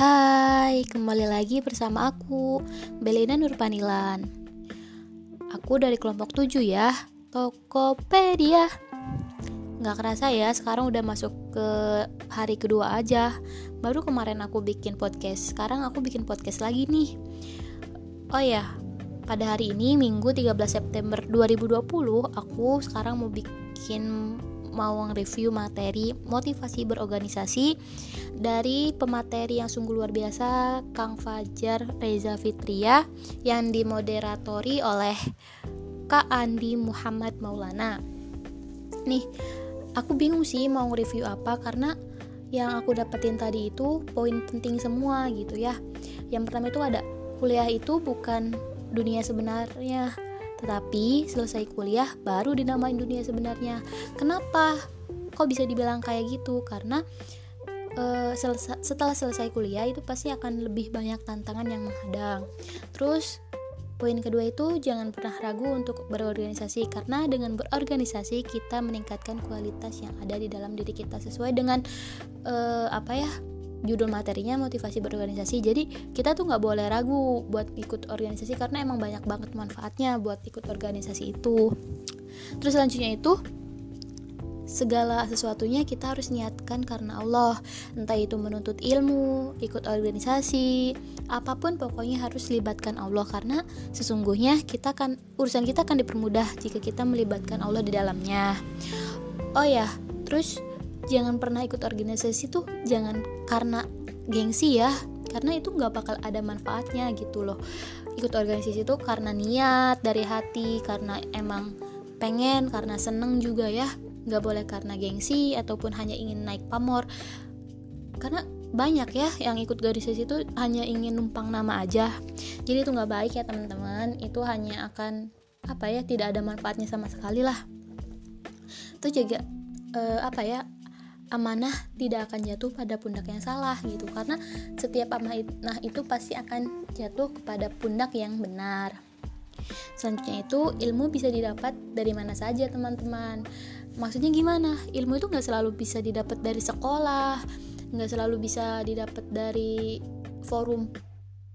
Hai, kembali lagi bersama aku, Belena Nurpanilan. Aku dari kelompok 7 ya, Tokopedia. Gak kerasa ya, sekarang udah masuk ke hari kedua aja. Baru kemarin aku bikin podcast, sekarang aku bikin podcast lagi nih. Oh ya, pada hari ini Minggu 13 September 2020, aku sekarang mau bikin mau nge-review materi motivasi berorganisasi dari pemateri yang sungguh luar biasa Kang Fajar Reza Fitria yang dimoderatori oleh Kak Andi Muhammad Maulana. Nih, aku bingung sih mau nge-review apa karena yang aku dapetin tadi itu poin penting semua gitu ya. Yang pertama itu ada kuliah itu bukan dunia sebenarnya tetapi selesai kuliah baru dinamain dunia sebenarnya. Kenapa? Kok bisa dibilang kayak gitu? Karena uh, setelah selesai kuliah itu pasti akan lebih banyak tantangan yang menghadang. Terus Poin kedua itu jangan pernah ragu untuk berorganisasi karena dengan berorganisasi kita meningkatkan kualitas yang ada di dalam diri kita sesuai dengan uh, apa ya judul materinya motivasi berorganisasi. Jadi kita tuh nggak boleh ragu buat ikut organisasi karena emang banyak banget manfaatnya buat ikut organisasi itu. Terus selanjutnya itu segala sesuatunya kita harus niatkan karena Allah. Entah itu menuntut ilmu ikut organisasi apa pun pokoknya harus libatkan Allah. Karena sesungguhnya kita kan urusan kita akan dipermudah jika kita melibatkan Allah di dalamnya. Oh ya terus jangan pernah ikut organisasi tuh jangan karena gengsi ya. Karena itu nggak bakal ada manfaatnya gitu loh. Ikut organisasi itu karena niat dari hati karena emang pengen karena seneng juga ya. Nggak boleh karena gengsi ataupun hanya ingin naik pamor. Karena banyak ya yang ikut organisasi itu hanya ingin numpang nama aja. Jadi itu nggak baik ya teman-teman. Itu hanya akan apa ya tidak ada manfaatnya sama sekali lah. Itu juga uh, apa ya amanah tidak akan jatuh pada pundak yang salah gitu. Karena setiap amanah itu pasti akan jatuh kepada pundak yang benar. Selanjutnya itu ilmu bisa didapat dari mana saja teman-teman. Maksudnya gimana? Ilmu itu nggak selalu bisa didapat dari sekolah nggak selalu bisa didapat dari forum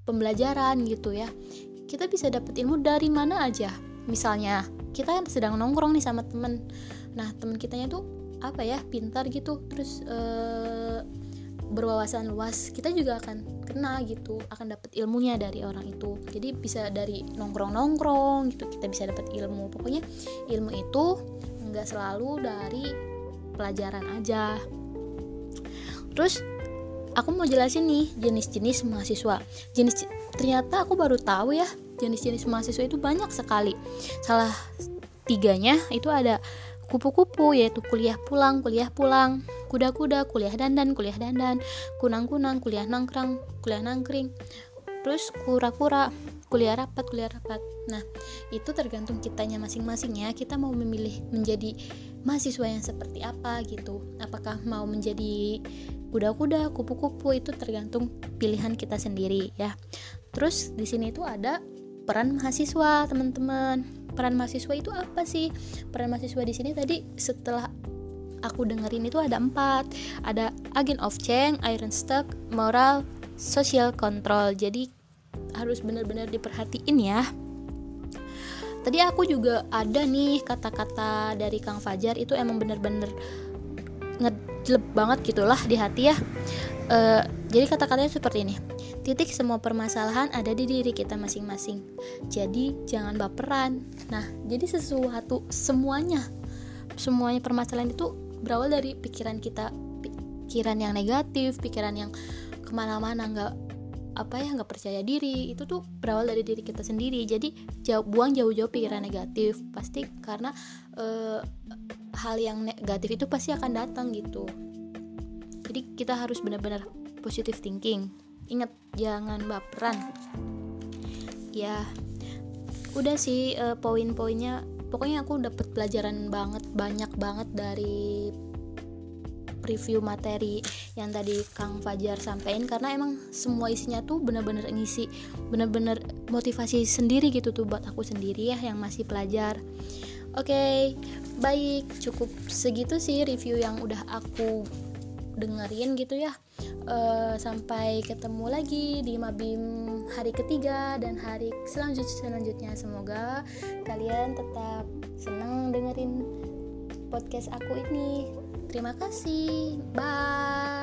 pembelajaran gitu ya. Kita bisa dapat ilmu dari mana aja. Misalnya kita sedang nongkrong nih sama temen nah temen kitanya tuh apa ya pintar gitu terus uh, berwawasan luas kita juga akan kena gitu akan dapat ilmunya dari orang itu. Jadi bisa dari nongkrong nongkrong gitu kita bisa dapat ilmu. Pokoknya ilmu itu nggak selalu dari pelajaran aja. Terus aku mau jelasin nih jenis-jenis mahasiswa. Jenis ternyata aku baru tahu ya jenis-jenis mahasiswa itu banyak sekali. Salah tiganya itu ada kupu-kupu yaitu kuliah pulang, kuliah pulang, kuda-kuda, kuliah dandan, kuliah dandan, kunang-kunang, kuliah nangkrang, kuliah nangkring, terus kura-kura, kuliah rapat, kuliah rapat. Nah, itu tergantung kitanya masing-masing ya. Kita mau memilih menjadi mahasiswa yang seperti apa gitu. Apakah mau menjadi kuda-kuda, kupu-kupu itu tergantung pilihan kita sendiri ya. Terus di sini itu ada peran mahasiswa, teman-teman peran mahasiswa itu apa sih? Peran mahasiswa di sini tadi setelah aku dengerin itu ada empat. Ada agent of change iron stock moral social control. Jadi harus benar-benar diperhatiin ya. Tadi aku juga ada nih kata-kata dari Kang Fajar itu emang bener-bener ngejelep banget gitulah di hati ya. Uh, jadi kata-katanya seperti ini Titik semua permasalahan ada di diri kita masing-masing. Jadi jangan baperan. Nah, jadi sesuatu semuanya semuanya permasalahan itu berawal dari pikiran kita, pikiran yang negatif, pikiran yang ke mana-mana nggak apa ya nggak percaya diri itu tuh berawal dari diri kita sendiri jadi jauh buang jauh-jauh pikiran negatif pasti karena e, hal yang negatif itu pasti akan datang gitu jadi kita harus benar-benar positive thinking ingat jangan baperan. Ya udah sih uh, poin-poinnya. Pokoknya aku dapat pelajaran banget banyak banget dari review materi yang tadi Kang Fajar sampaikan. Karena emang semua isinya tuh bener-bener ngisi bener-bener motivasi sendiri gitu tuh buat aku sendiri ya yang masih pelajar. Oke okay, baik. Cukup segitu sih review yang udah aku dengerin gitu ya. Uh, sampai ketemu lagi di Mabim hari ketiga dan hari selanjut selanjutnya. Semoga kalian tetap senang dengerin podcast aku ini. Terima kasih. Bye